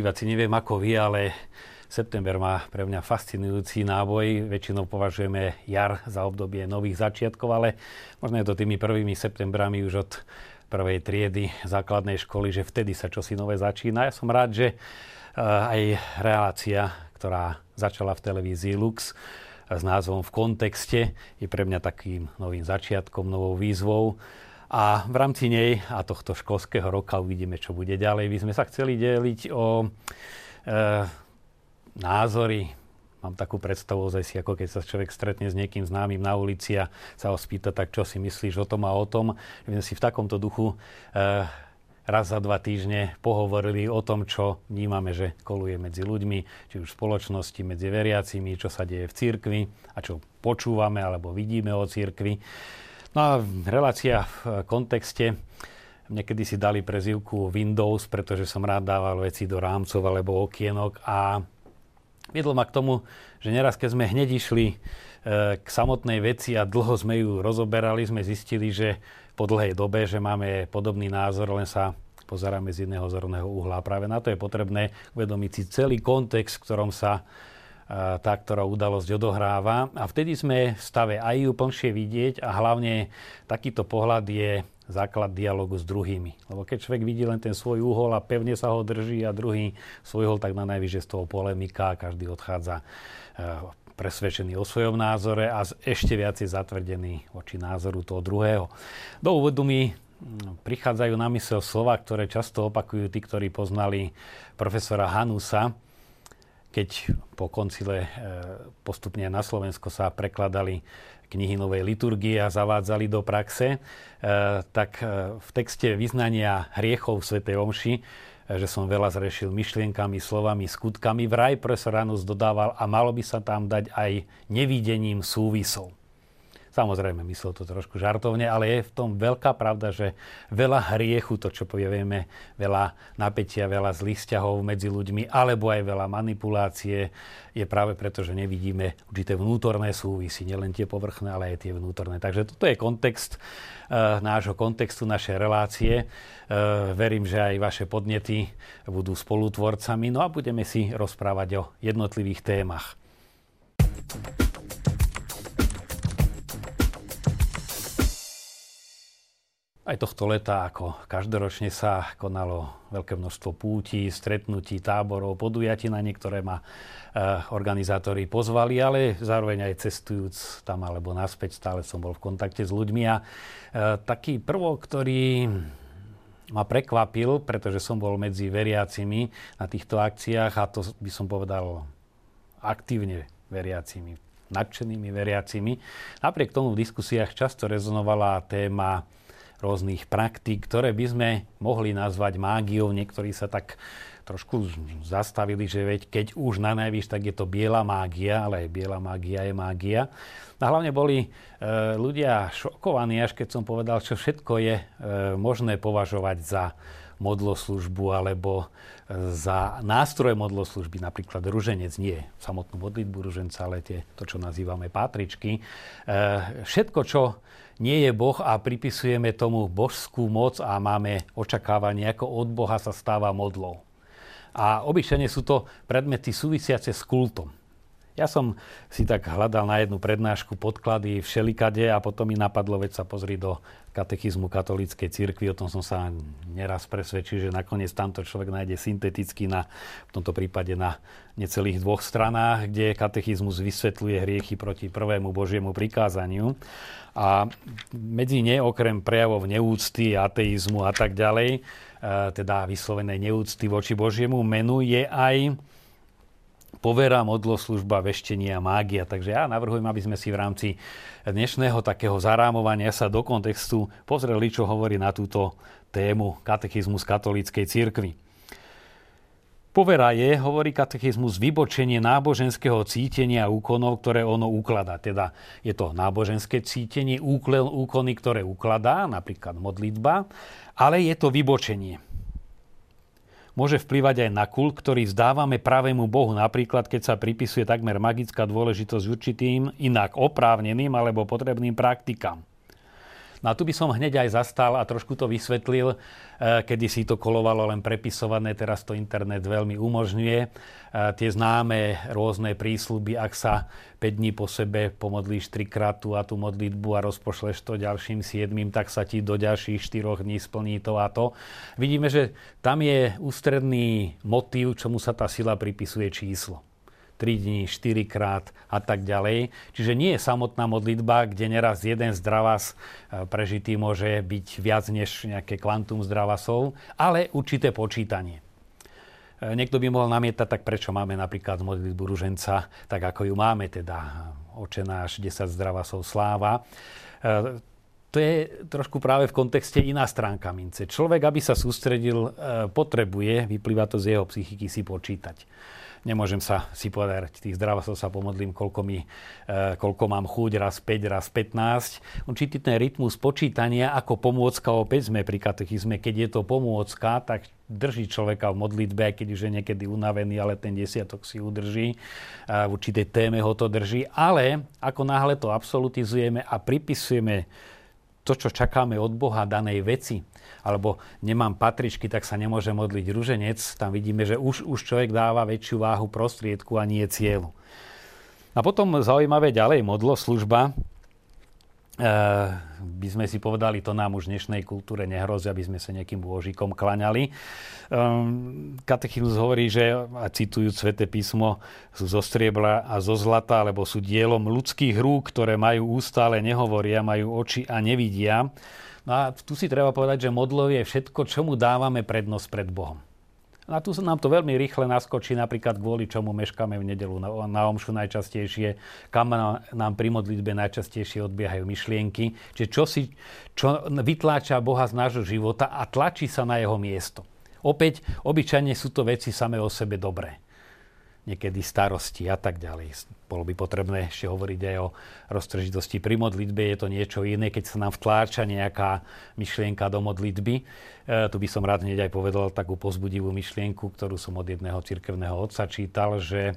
Diváci, neviem ako vy, ale september má pre mňa fascinujúci náboj. Väčšinou považujeme jar za obdobie nových začiatkov, ale možno je to tými prvými septembrami už od prvej triedy základnej školy, že vtedy sa čosi nové začína. Ja som rád, že eh, aj relácia, ktorá začala v televízii Lux s názvom V kontexte, je pre mňa takým novým začiatkom, novou výzvou a v rámci nej a tohto školského roka uvidíme, čo bude ďalej. By sme sa chceli deliť o e, názory. Mám takú predstavu ozaj si, ako keď sa človek stretne s niekým známym na ulici a sa ho spýta, tak čo si myslíš o tom a o tom. My sme si v takomto duchu e, raz za dva týždne pohovorili o tom, čo vnímame, že koluje medzi ľuďmi, či už v spoločnosti, medzi veriacimi, čo sa deje v cirkvi a čo počúvame alebo vidíme o cirkvi. No a relácia v kontexte. Niekedy si dali prezivku Windows, pretože som rád dával veci do rámcov alebo okienok a viedlo ma k tomu, že neraz, keď sme hneď išli e, k samotnej veci a dlho sme ju rozoberali, sme zistili, že po dlhej dobe, že máme podobný názor, len sa pozeráme z jedného zorného uhla. Práve na to je potrebné uvedomiť si celý kontext, v ktorom sa tá, ktorá udalosť odohráva. A vtedy sme v stave aj ju plnšie vidieť a hlavne takýto pohľad je základ dialogu s druhými. Lebo keď človek vidí len ten svoj úhol a pevne sa ho drží a druhý svoj uhol, tak na najvyššie z toho polemika a každý odchádza e, presvedčený o svojom názore a ešte viacej zatvrdený voči názoru toho druhého. Do úvodu mi prichádzajú na mysel slova, ktoré často opakujú tí, ktorí poznali profesora Hanusa, keď po koncile e, postupne na Slovensko sa prekladali knihy novej liturgie a zavádzali do praxe, e, tak e, v texte vyznania hriechov v Sv. Omši, že som veľa zrešil myšlienkami, slovami, skutkami, vraj profesor Ranus dodával a malo by sa tam dať aj nevidením súvisov. Samozrejme, myslel to trošku žartovne, ale je v tom veľká pravda, že veľa hriechu, to čo povieme, veľa napätia, veľa zlých vzťahov medzi ľuďmi, alebo aj veľa manipulácie, je práve preto, že nevidíme určité vnútorné súvisy, nielen tie povrchné, ale aj tie vnútorné. Takže toto je kontext uh, nášho kontextu, našej relácie. Uh, verím, že aj vaše podnety budú spolutvorcami, no a budeme si rozprávať o jednotlivých témach. Aj tohto leta, ako každoročne sa konalo veľké množstvo pútí, stretnutí, táborov, podujatí, na niektoré ma e, organizátori pozvali, ale zároveň aj cestujúc tam alebo naspäť, stále som bol v kontakte s ľuďmi. A e, taký prvok, ktorý ma prekvapil, pretože som bol medzi veriacimi na týchto akciách a to by som povedal aktívne veriacimi, nadšenými veriacimi. Napriek tomu v diskusiách často rezonovala téma rôznych praktík, ktoré by sme mohli nazvať mágiou. Niektorí sa tak trošku zastavili, že veď keď už na najvyš, tak je to biela mágia, ale aj biela mágia je mágia. A hlavne boli e, ľudia šokovaní, až keď som povedal, čo všetko je e, možné považovať za modloslužbu alebo e, za nástroj modloslužby, napríklad ruženec, nie samotnú modlitbu ruženca, ale tie, to, čo nazývame pátričky. E, všetko, čo nie je Boh a pripisujeme tomu božskú moc a máme očakávanie, ako od Boha sa stáva modlou. A obyčajne sú to predmety súvisiace s kultom. Ja som si tak hľadal na jednu prednášku podklady všelikade a potom mi napadlo, veď sa pozri do katechizmu katolíckej cirkvi. O tom som sa neraz presvedčil, že nakoniec tamto človek nájde synteticky na, v tomto prípade na necelých dvoch stranách, kde katechizmus vysvetľuje hriechy proti prvému Božiemu prikázaniu. A medzi ne, okrem prejavov neúcty, ateizmu a tak ďalej, e, teda vyslovenej neúcty voči Božiemu menu, je aj povera, modloslužba, veštenie a mágia. Takže ja navrhujem, aby sme si v rámci dnešného takého zarámovania sa do kontextu pozreli, čo hovorí na túto tému katechizmus katolíckej cirkvi. Povera je, hovorí katechizmus, vybočenie náboženského cítenia a úkonov, ktoré ono ukladá. Teda je to náboženské cítenie, úkony, ktoré ukladá, napríklad modlitba, ale je to vybočenie môže vplývať aj na kult, ktorý vzdávame pravému Bohu, napríklad keď sa pripisuje takmer magická dôležitosť určitým inak oprávneným alebo potrebným praktikám. No a tu by som hneď aj zastal a trošku to vysvetlil, eh, kedy si to kolovalo len prepisované, teraz to internet veľmi umožňuje. Eh, tie známe rôzne prísľuby, ak sa 5 dní po sebe pomodlíš trikrát tú a tú modlitbu a rozpošleš to ďalším 7, tak sa ti do ďalších 4 dní splní to a to. Vidíme, že tam je ústredný motív, čomu sa tá sila pripisuje číslo. 3 dní, 4 krát a tak ďalej. Čiže nie je samotná modlitba, kde neraz jeden zdravás e, prežitý môže byť viac než nejaké kvantum zdravasov, ale určité počítanie. E, niekto by mohol namietať, tak prečo máme napríklad modlitbu ruženca, tak ako ju máme, teda očenáš 10 zdravasov sláva. E, to je trošku práve v kontexte iná stránka mince. Človek, aby sa sústredil, potrebuje, vyplýva to z jeho psychiky, si počítať nemôžem sa si povedať, tých zdravasov sa pomodlím, koľko, mi, e, koľko mám chuť, raz 5, raz 15. Určitý ten rytmus počítania ako pomôcka, opäť sme pri katechizme, keď je to pomôcka, tak drží človeka v modlitbe, keď už je niekedy unavený, ale ten desiatok si udrží. V určitej téme ho to drží. Ale ako náhle to absolutizujeme a pripisujeme to, čo čakáme od Boha danej veci, alebo nemám patričky, tak sa nemôže modliť ruženec, tam vidíme, že už, už človek dáva väčšiu váhu prostriedku a nie cieľu. A potom zaujímavé ďalej modlo, služba. E, by sme si povedali, to nám už v dnešnej kultúre nehrozí, aby sme sa nejakým bôžikom klaňali. E, katechizmus hovorí, že, a citujú Svete písmo, sú zo striebla a zo zlata, alebo sú dielom ľudských rúk, ktoré majú ústa, ale nehovoria, majú oči a nevidia. No a tu si treba povedať, že modlo je všetko, čomu dávame prednosť pred Bohom. A tu sa nám to veľmi rýchle naskočí, napríklad kvôli čomu meškáme v nedelu na, na omšu najčastejšie, kam nám pri modlitbe najčastejšie odbiehajú myšlienky, čiže čo, si, čo vytláča Boha z nášho života a tlačí sa na jeho miesto. Opäť, obyčajne sú to veci samé o sebe dobré niekedy starosti a tak ďalej. Bolo by potrebné ešte hovoriť aj o roztržitosti pri modlitbe. Je to niečo iné, keď sa nám vtláča nejaká myšlienka do modlitby. E, tu by som rád hneď aj povedal takú pozbudivú myšlienku, ktorú som od jedného cirkevného otca čítal, že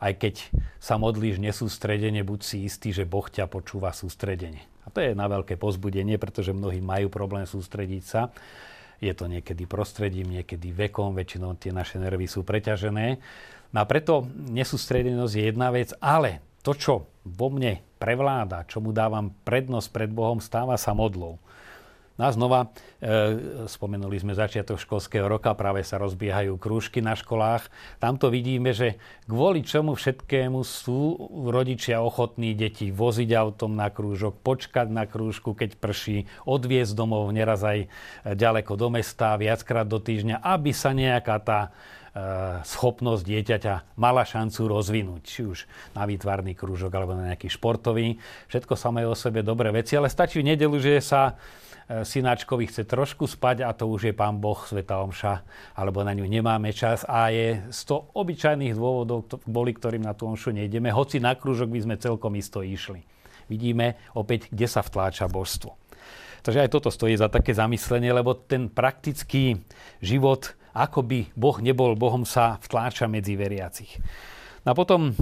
aj keď sa modlíš nesústredene, buď si istý, že Boh ťa počúva sústredene. A to je na veľké pozbudenie, pretože mnohí majú problém sústrediť sa. Je to niekedy prostredím, niekedy vekom, väčšinou tie naše nervy sú preťažené. No a preto nesústredenosť je jedna vec, ale to, čo vo mne prevláda, čo mu dávam prednosť pred Bohom, stáva sa modlou. No a znova, e, spomenuli sme začiatok školského roka, práve sa rozbiehajú krúžky na školách. Tamto vidíme, že kvôli čomu všetkému sú rodičia ochotní deti voziť autom na krúžok, počkať na krúžku, keď prší, odviezť domov, neraz aj ďaleko do mesta, viackrát do týždňa, aby sa nejaká tá schopnosť dieťaťa mala šancu rozvinúť, či už na výtvarný krúžok alebo na nejaký športový. Všetko samé o sebe dobré veci, ale stačí v nedelu, že sa e, synáčkovi chce trošku spať a to už je pán Boh, Sveta Omša, alebo na ňu nemáme čas a je z to obyčajných dôvodov, boli, ktorým na tú Omšu nejdeme, hoci na krúžok by sme celkom isto išli. Vidíme opäť, kde sa vtláča božstvo. Takže aj toto stojí za také zamyslenie, lebo ten praktický život ako by Boh nebol Bohom, sa vtláča medzi veriacich. No a potom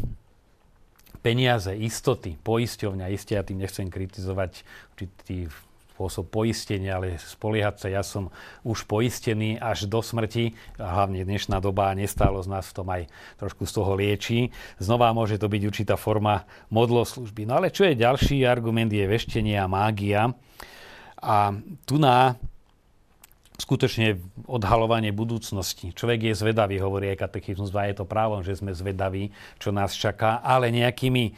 peniaze, istoty, poisťovňa, isté ja tým nechcem kritizovať určitý spôsob poistenia, ale spoliehať sa, ja som už poistený až do smrti, a hlavne dnešná doba nestálo z nás v tom aj trošku z toho liečí. Znova môže to byť určitá forma modloslužby. No ale čo je ďalší argument, je veštenie a mágia. A tu na skutočne odhalovanie budúcnosti. Človek je zvedavý, hovorí aj katechizmus, a je to právom, že sme zvedaví, čo nás čaká, ale nejakými e,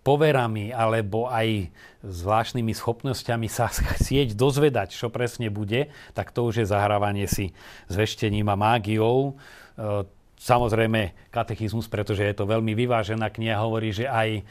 poverami alebo aj zvláštnymi schopnosťami sa chcieť dozvedať, čo presne bude, tak to už je zahrávanie si s veštením a mágiou. E, Samozrejme katechizmus, pretože je to veľmi vyvážená kniha, hovorí, že aj e,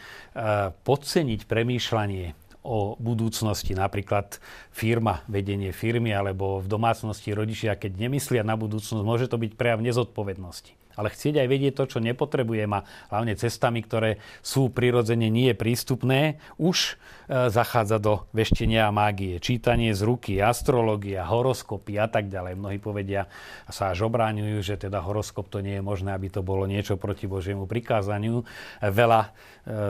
podceniť premýšľanie o budúcnosti, napríklad firma, vedenie firmy alebo v domácnosti rodičia, keď nemyslia na budúcnosť, môže to byť prejav nezodpovednosti. Ale chcieť aj vedieť to, čo nepotrebujem a hlavne cestami, ktoré sú prirodzene nie prístupné, už e, zachádza do veštenia a mágie. Čítanie z ruky, astrológia, horoskopy a tak ďalej. Mnohí povedia a sa až obráňujú, že teda horoskop to nie je možné, aby to bolo niečo proti Božiemu prikázaniu. Veľa e,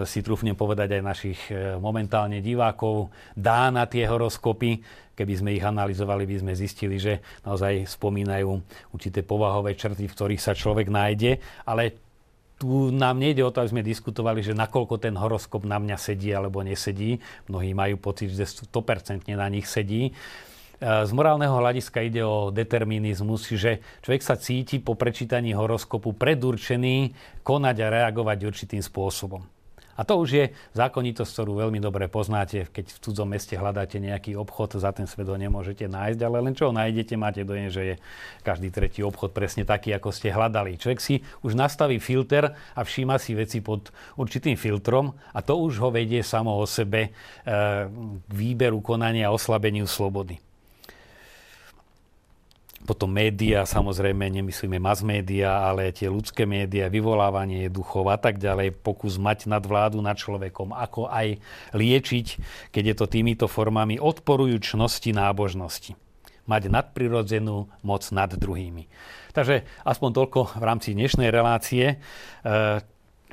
si trúfnem povedať aj našich e, momentálne divákov dá na tie horoskopy, keby sme ich analyzovali, by sme zistili, že naozaj spomínajú určité povahové črty, v ktorých sa človek nájde, ale tu nám nejde o to, aby sme diskutovali, že nakoľko ten horoskop na mňa sedí alebo nesedí. Mnohí majú pocit, že 100% na nich sedí. E, z morálneho hľadiska ide o determinizmus, že človek sa cíti po prečítaní horoskopu predurčený konať a reagovať určitým spôsobom. A to už je zákonitosť, ktorú veľmi dobre poznáte, keď v cudzom meste hľadáte nejaký obchod, za ten svet ho nemôžete nájsť, ale len čo ho nájdete, máte dojem, že je každý tretí obchod presne taký, ako ste hľadali. Človek si už nastaví filter a všíma si veci pod určitým filtrom a to už ho vedie samo o sebe e, k výberu konania a oslabeniu slobody. Potom média, samozrejme, nemyslíme mass média, ale tie ľudské média, vyvolávanie duchov a tak ďalej, pokus mať nadvládu nad človekom, ako aj liečiť, keď je to týmito formami odporujúčnosti nábožnosti. Mať nadprirodzenú moc nad druhými. Takže aspoň toľko v rámci dnešnej relácie, eh,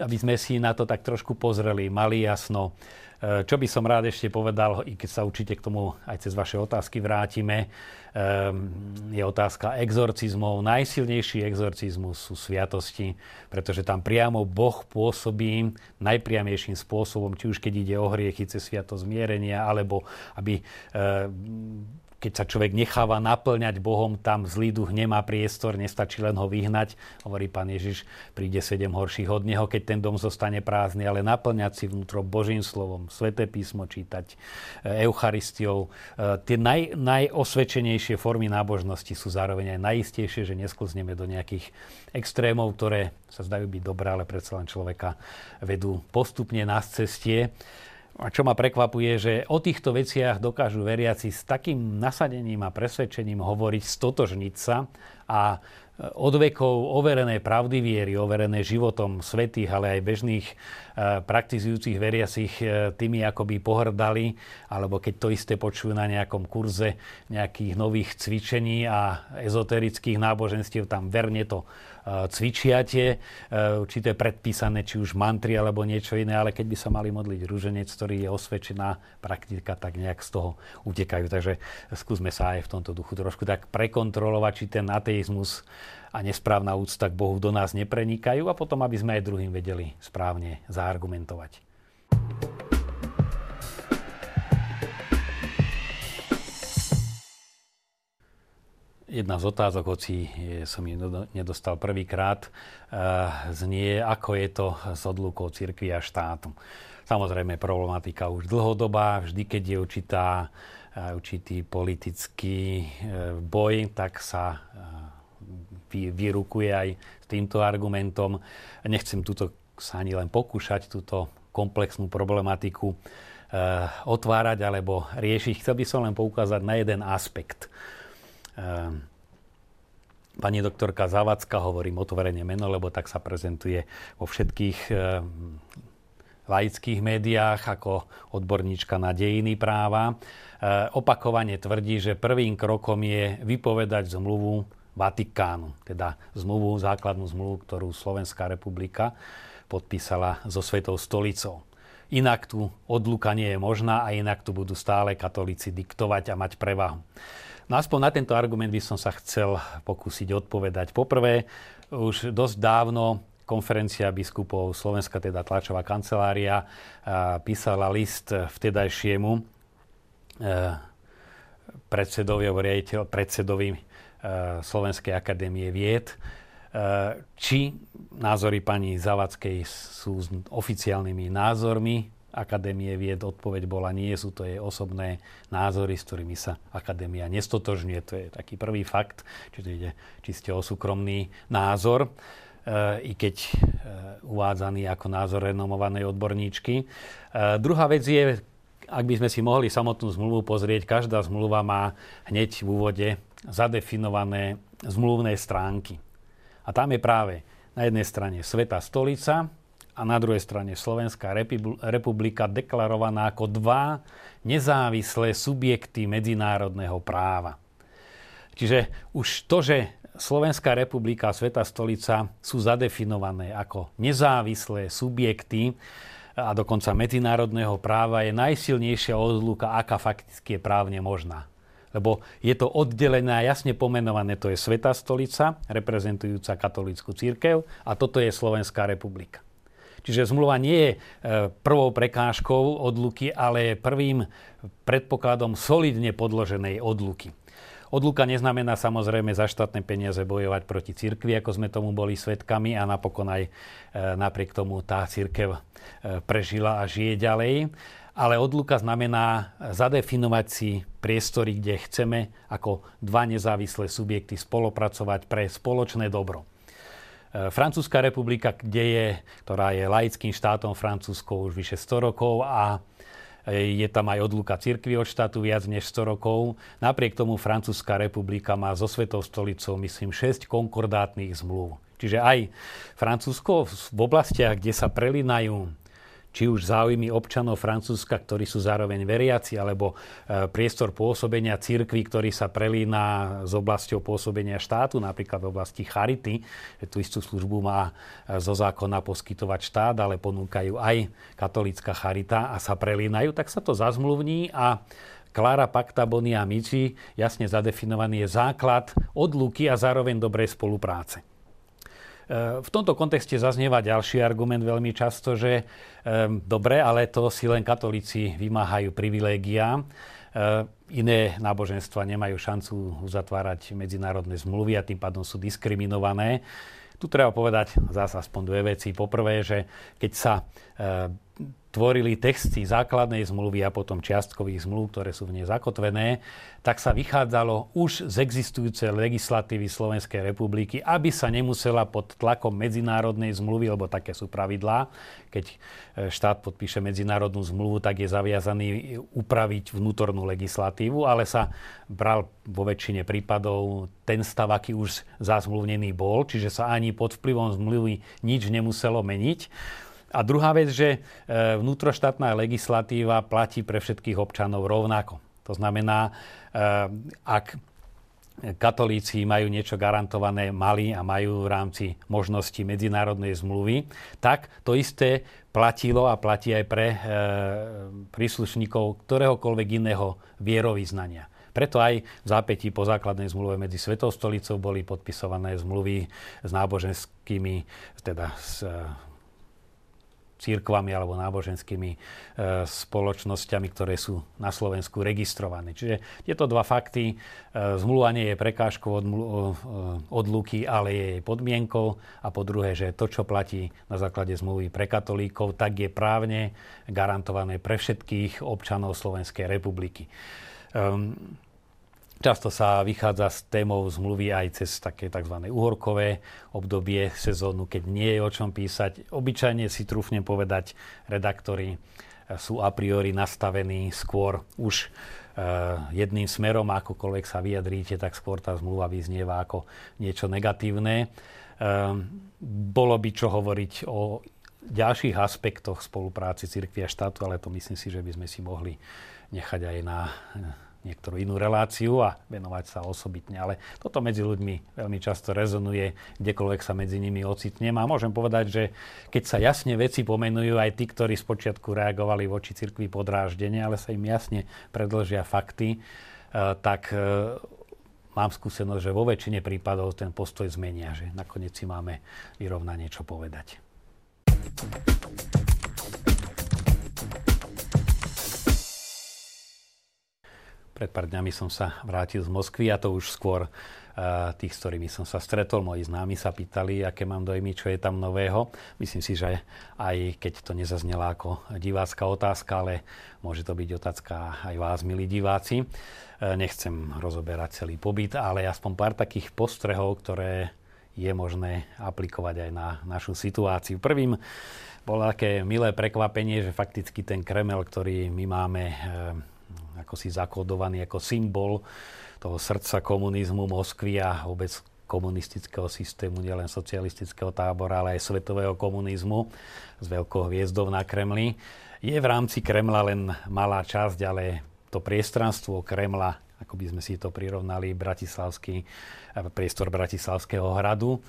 aby sme si na to tak trošku pozreli, mali jasno. Eh, čo by som rád ešte povedal, i keď sa určite k tomu aj cez vaše otázky vrátime, Ehm, je otázka exorcizmov. Najsilnejší exorcizmus sú sviatosti, pretože tam priamo Boh pôsobí najpriamejším spôsobom, či už keď ide o hriechy cez sviatosť zmierenia, alebo aby ehm, keď sa človek necháva naplňať Bohom, tam zlý duch nemá priestor, nestačí len ho vyhnať. Hovorí pán Ježiš, príde sedem horších od neho, keď ten dom zostane prázdny, ale naplňať si vnútro Božím slovom, sveté písmo čítať, e, Eucharistiou. E, tie naj, najosvedčenejšie formy nábožnosti sú zároveň aj najistejšie, že nesklzneme do nejakých extrémov, ktoré sa zdajú byť dobré, ale predsa len človeka vedú postupne na cestie a čo ma prekvapuje, že o týchto veciach dokážu veriaci s takým nasadením a presvedčením hovoriť, stotožniť sa a od vekov overené pravdy viery, overené životom svetých, ale aj bežných e, praktizujúcich veriacich e, tými akoby pohrdali, alebo keď to isté počujú na nejakom kurze nejakých nových cvičení a ezoterických náboženstiev, tam verne to e, cvičia tie určité predpísané, či už mantry alebo niečo iné, ale keď by sa mali modliť rúženec, ktorý je osvedčená praktika, tak nejak z toho utekajú. Takže skúsme sa aj v tomto duchu trošku tak prekontrolovať, či ten ateizmus a nesprávna úcta k Bohu do nás neprenikajú a potom, aby sme aj druhým vedeli správne zaargumentovať. Jedna z otázok, hoci som ju nedostal prvýkrát, eh, znie, ako je to s odlukou cirkvi a štátu. Samozrejme, problematika už dlhodobá, vždy, keď je určitá, eh, určitý politický eh, boj, tak sa vyrukuje aj s týmto argumentom. Nechcem túto sa ani len pokúšať túto komplexnú problematiku otvárať alebo riešiť. Chcel by som len poukázať na jeden aspekt. E, pani doktorka Zavacka, hovorím otvorene meno, lebo tak sa prezentuje vo všetkých e, laických médiách ako odborníčka na dejiny práva. Opakovane tvrdí, že prvým krokom je vypovedať zmluvu Vatikánu, teda zmluvu, základnú zmluvu, ktorú Slovenská republika podpísala so Svetou stolicou. Inak tu odluka nie je možná a inak tu budú stále katolíci diktovať a mať prevahu. No aspoň na tento argument by som sa chcel pokúsiť odpovedať. Poprvé, už dosť dávno konferencia biskupov, Slovenská teda tlačová kancelária, písala list vtedajšiemu predsedovi, predsedovi Eh, Slovenskej akadémie vied. Eh, či názory pani Zavackej sú oficiálnymi názormi Akadémie vied, odpoveď bola nie, sú to jej osobné názory, s ktorými sa Akadémia nestotožňuje. To je taký prvý fakt, čiže ide čiste o súkromný názor, eh, i keď uvádzaný ako názor renomovanej odborníčky. Druhá vec je, ak by sme si mohli samotnú zmluvu pozrieť, každá zmluva má hneď v úvode zadefinované zmluvné stránky. A tam je práve na jednej strane Sveta stolica a na druhej strane Slovenská republika deklarovaná ako dva nezávislé subjekty medzinárodného práva. Čiže už to, že Slovenská republika a Sveta stolica sú zadefinované ako nezávislé subjekty a dokonca medzinárodného práva je najsilnejšia odluka, aká fakticky je právne možná lebo je to oddelené a jasne pomenované. To je Sveta stolica, reprezentujúca katolícku církev a toto je Slovenská republika. Čiže zmluva nie je e, prvou prekážkou odluky, ale je prvým predpokladom solidne podloženej odluky. Odluka neznamená samozrejme za štátne peniaze bojovať proti cirkvi, ako sme tomu boli svetkami a napokon aj e, napriek tomu tá církev e, prežila a žije ďalej ale odluka znamená zadefinovať si priestory, kde chceme ako dva nezávislé subjekty spolupracovať pre spoločné dobro. E, Francúzska republika, kde je, ktorá je laickým štátom Francúzsko už vyše 100 rokov a je tam aj odluka cirkvi od štátu viac než 100 rokov. Napriek tomu Francúzska republika má so Svetou stolicou, myslím, 6 konkordátnych zmluv. Čiže aj Francúzsko v oblastiach, kde sa prelinajú či už záujmy občanov Francúzska, ktorí sú zároveň veriaci, alebo e, priestor pôsobenia církvy, ktorý sa prelína s oblasťou pôsobenia štátu, napríklad v oblasti charity. Tú istú službu má e, zo zákona poskytovať štát, ale ponúkajú aj katolická charita a sa prelínajú, tak sa to zazmluvní a Klára Pacta Bonia Mici jasne zadefinovaný je základ odluky a zároveň dobrej spolupráce. V tomto kontexte zaznieva ďalší argument veľmi často, že dobre, ale to si len katolíci vymáhajú privilégia. Iné náboženstva nemajú šancu uzatvárať medzinárodné zmluvy a tým pádom sú diskriminované. Tu treba povedať zase aspoň dve veci. Poprvé, že keď sa tvorili texty základnej zmluvy a potom čiastkových zmluv, ktoré sú v nej zakotvené, tak sa vychádzalo už z existujúcej legislatívy Slovenskej republiky, aby sa nemusela pod tlakom medzinárodnej zmluvy, lebo také sú pravidlá, keď e, štát podpíše medzinárodnú zmluvu, tak je zaviazaný upraviť vnútornú legislatívu, ale sa bral vo väčšine prípadov ten stav, aký už zazmluvnený bol, čiže sa ani pod vplyvom zmluvy nič nemuselo meniť. A druhá vec, že e, vnútroštátna legislatíva platí pre všetkých občanov rovnako. To znamená, e, ak katolíci majú niečo garantované, mali a majú v rámci možnosti medzinárodnej zmluvy, tak to isté platilo a platí aj pre e, príslušníkov ktoréhokoľvek iného vierovýznania. Preto aj v zápätí po základnej zmluve medzi Svetou stolicou boli podpisované zmluvy s náboženskými, teda s církvami alebo náboženskými e, spoločnosťami, ktoré sú na Slovensku registrované. Čiže tieto dva fakty, e, zmluva nie je prekážkou od, od luky, ale je jej podmienkou a po druhé, že to, čo platí na základe zmluvy pre katolíkov, tak je právne garantované pre všetkých občanov Slovenskej republiky. Um, Často sa vychádza s témou zmluvy aj cez také tzv. uhorkové obdobie sezónu, keď nie je o čom písať. Obyčajne si trúfne povedať, redaktori sú a priori nastavení skôr už uh, jedným smerom, akokoľvek sa vyjadríte, tak skôr tá zmluva vyznieva ako niečo negatívne. Uh, bolo by čo hovoriť o ďalších aspektoch spolupráci cirkvi a štátu, ale to myslím si, že by sme si mohli nechať aj na niektorú inú reláciu a venovať sa osobitne. Ale toto medzi ľuďmi veľmi často rezonuje, kdekoľvek sa medzi nimi ocitnem. A môžem povedať, že keď sa jasne veci pomenujú, aj tí, ktorí spočiatku reagovali voči cirkvi podráždenie, ale sa im jasne predložia fakty, eh, tak eh, mám skúsenosť, že vo väčšine prípadov ten postoj zmenia, že nakoniec si máme vyrovnať niečo povedať. Pred pár dňami som sa vrátil z Moskvy a to už skôr uh, tých, s ktorými som sa stretol, moji známi sa pýtali, aké mám dojmy, čo je tam nového. Myslím si, že aj keď to nezaznela ako divácká otázka, ale môže to byť otázka aj vás, milí diváci. Uh, nechcem rozoberať celý pobyt, ale aspoň pár takých postrehov, ktoré je možné aplikovať aj na našu situáciu. Prvým bolo také milé prekvapenie, že fakticky ten Kremel, ktorý my máme uh, ako si zakódovaný ako symbol toho srdca komunizmu Moskvy a vôbec komunistického systému, nielen socialistického tábora, ale aj svetového komunizmu s veľkou hviezdou na Kremli. Je v rámci Kremla len malá časť, ale to priestranstvo Kremla, ako by sme si to prirovnali, bratislavský, priestor Bratislavského hradu,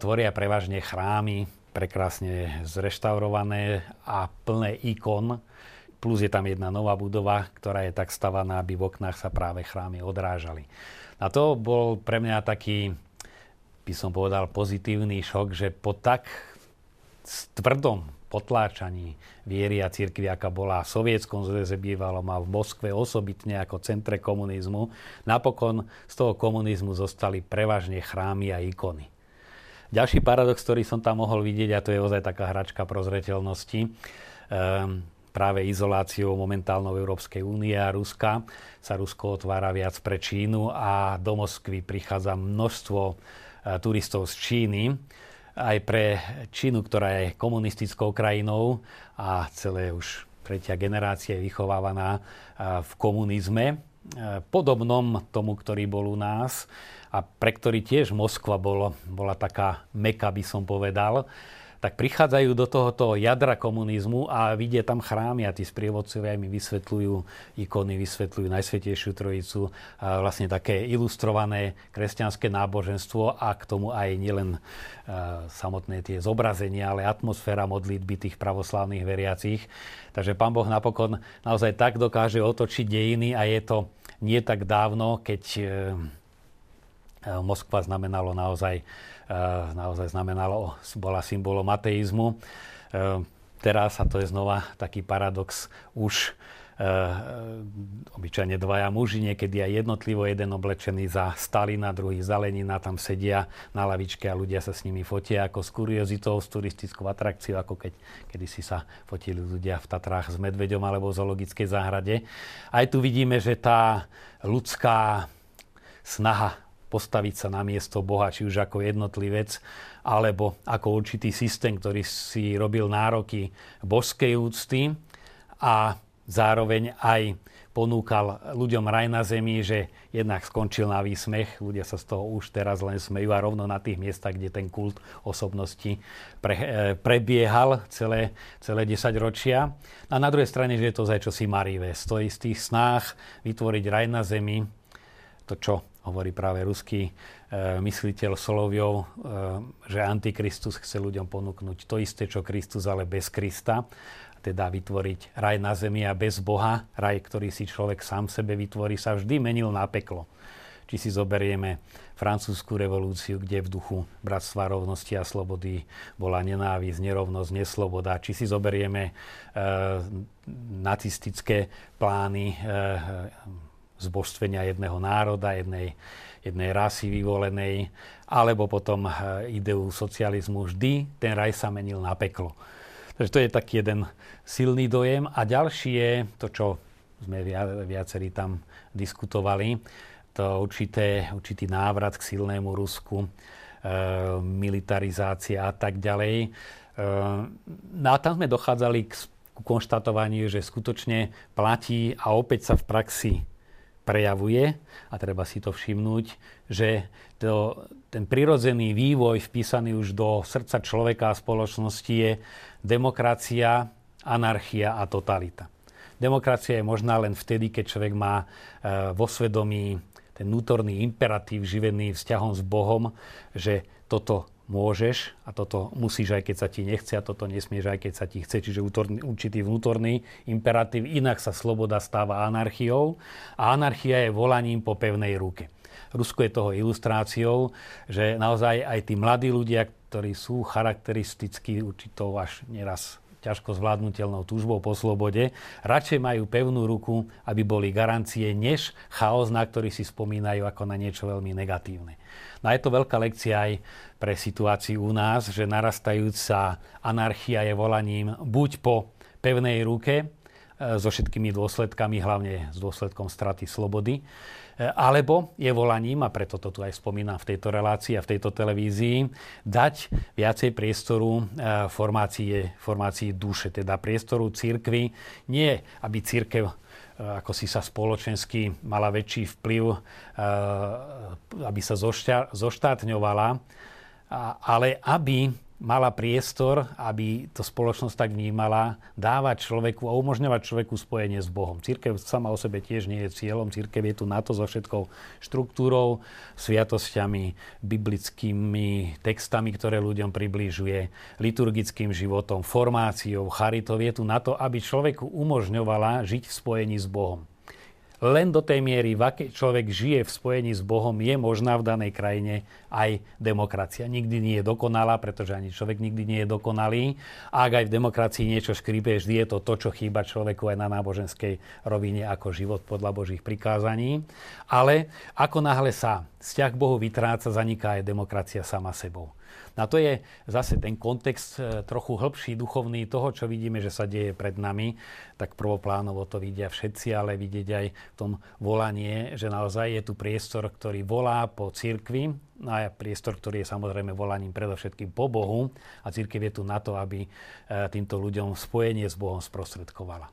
tvoria prevažne chrámy, prekrásne zreštaurované a plné ikon, plus je tam jedna nová budova, ktorá je tak stavaná, aby v oknách sa práve chrámy odrážali. A to bol pre mňa taký, by som povedal, pozitívny šok, že po tak tvrdom potláčaní viery a církvy, aká bola v Sovietskom zväze bývalom a v Moskve osobitne ako centre komunizmu, napokon z toho komunizmu zostali prevažne chrámy a ikony. Ďalší paradox, ktorý som tam mohol vidieť, a to je ozaj taká hračka prozreteľnosti, um, práve izoláciou momentálnou Európskej únie a Ruska sa Rusko otvára viac pre Čínu a do Moskvy prichádza množstvo e, turistov z Číny. Aj pre Čínu, ktorá je komunistickou krajinou a celé už tretia generácia je vychovávaná e, v komunizme, e, podobnom tomu, ktorý bol u nás a pre ktorý tiež Moskva bolo, bola taká meka, by som povedal tak prichádzajú do tohoto jadra komunizmu a vidia tam chrámy a tí sprievodcovia mi vysvetľujú ikony, vysvetľujú Najsvetejšiu Trojicu, a vlastne také ilustrované kresťanské náboženstvo a k tomu aj nielen samotné tie zobrazenia, ale atmosféra modlitby tých pravoslávnych veriacich. Takže pán Boh napokon naozaj tak dokáže otočiť dejiny a je to nie tak dávno, keď e, Moskva znamenalo naozaj naozaj znamenalo, bola symbolom ateizmu. E, teraz, a to je znova taký paradox, už e, obyčajne dvaja muži, niekedy aj jednotlivo, jeden oblečený za Stalina, druhý za Lenina, tam sedia na lavičke a ľudia sa s nimi fotia ako s kuriozitou, s turistickou atrakciou, ako keď kedy si sa fotili ľudia v Tatrách s medveďom alebo v zoologickej záhrade. Aj tu vidíme, že tá ľudská snaha postaviť sa na miesto Boha, či už ako jednotlivec, alebo ako určitý systém, ktorý si robil nároky božskej úcty a zároveň aj ponúkal ľuďom raj na zemi, že jednak skončil na výsmech, ľudia sa z toho už teraz len smejú a rovno na tých miestach, kde ten kult osobnosti pre, e, prebiehal celé, celé 10 ročia. A na druhej strane, že je to za čosi marivé. Stojí z tých snách vytvoriť raj na zemi, to, čo hovorí práve ruský e, mysliteľ Solovjov, e, že Antikristus chce ľuďom ponúknuť to isté, čo Kristus, ale bez Krista. Teda vytvoriť raj na zemi a bez Boha. Raj, ktorý si človek sám sebe vytvorí, sa vždy menil na peklo. Či si zoberieme francúzskú revolúciu, kde v duchu bratstva, rovnosti a slobody bola nenávisť, nerovnosť, nesloboda. Či si zoberieme e, nacistické plány e, zbožstvenia jedného národa, jednej, jednej rasy vyvolenej, alebo potom eh, ideu socializmu. Vždy ten raj sa menil na peklo. Takže to je taký jeden silný dojem. A ďalší je to, čo sme viacerí tam diskutovali, to určité, určitý návrat k silnému Rusku, e, militarizácia a tak ďalej. E, no a tam sme dochádzali k, k konštatovaniu, že skutočne platí a opäť sa v praxi prejavuje, a treba si to všimnúť, že to, ten prirodzený vývoj vpísaný už do srdca človeka a spoločnosti je demokracia, anarchia a totalita. Demokracia je možná len vtedy, keď človek má e, vo svedomí ten vnútorný imperatív živený vzťahom s Bohom, že toto môžeš a toto musíš aj keď sa ti nechce a toto nesmieš aj keď sa ti chce. Čiže určitý vnútorný imperatív. Inak sa sloboda stáva anarchiou a anarchia je volaním po pevnej ruke. Rusko je toho ilustráciou, že naozaj aj tí mladí ľudia, ktorí sú charakteristicky určitou až neraz ťažko zvládnutelnou túžbou po slobode, radšej majú pevnú ruku, aby boli garancie, než chaos, na ktorý si spomínajú ako na niečo veľmi negatívne. No a je to veľká lekcia aj pre situáciu u nás, že narastajúca anarchia je volaním buď po pevnej ruke, e, so všetkými dôsledkami, hlavne s dôsledkom straty slobody, alebo je volaním, a preto to tu aj spomínam v tejto relácii a v tejto televízii, dať viacej priestoru e, formácie, formácii duše, teda priestoru církvy. Nie, aby církev ako si sa spoločensky mala väčší vplyv, aby sa zoštátňovala, ale aby mala priestor, aby to spoločnosť tak vnímala, dávať človeku a umožňovať človeku spojenie s Bohom. Církev sama o sebe tiež nie je cieľom. Církev je tu na to so všetkou štruktúrou, sviatosťami, biblickými textami, ktoré ľuďom približuje, liturgickým životom, formáciou, charitou. Je tu na to, aby človeku umožňovala žiť v spojení s Bohom len do tej miery, v akej človek žije v spojení s Bohom, je možná v danej krajine aj demokracia. Nikdy nie je dokonalá, pretože ani človek nikdy nie je dokonalý. A ak aj v demokracii niečo škrípe, vždy je to to, čo chýba človeku aj na náboženskej rovine ako život podľa Božích prikázaní. Ale ako náhle sa vzťah k Bohu vytráca, zaniká aj demokracia sama sebou. A to je zase ten kontext e, trochu hĺbší, duchovný toho, čo vidíme, že sa deje pred nami. Tak prvoplánovo to vidia všetci, ale vidieť aj v tom volanie, že naozaj je tu priestor, ktorý volá po cirkvi, no a priestor, ktorý je samozrejme volaním predovšetkým po Bohu a církev je tu na to, aby e, týmto ľuďom spojenie s Bohom sprostredkovala.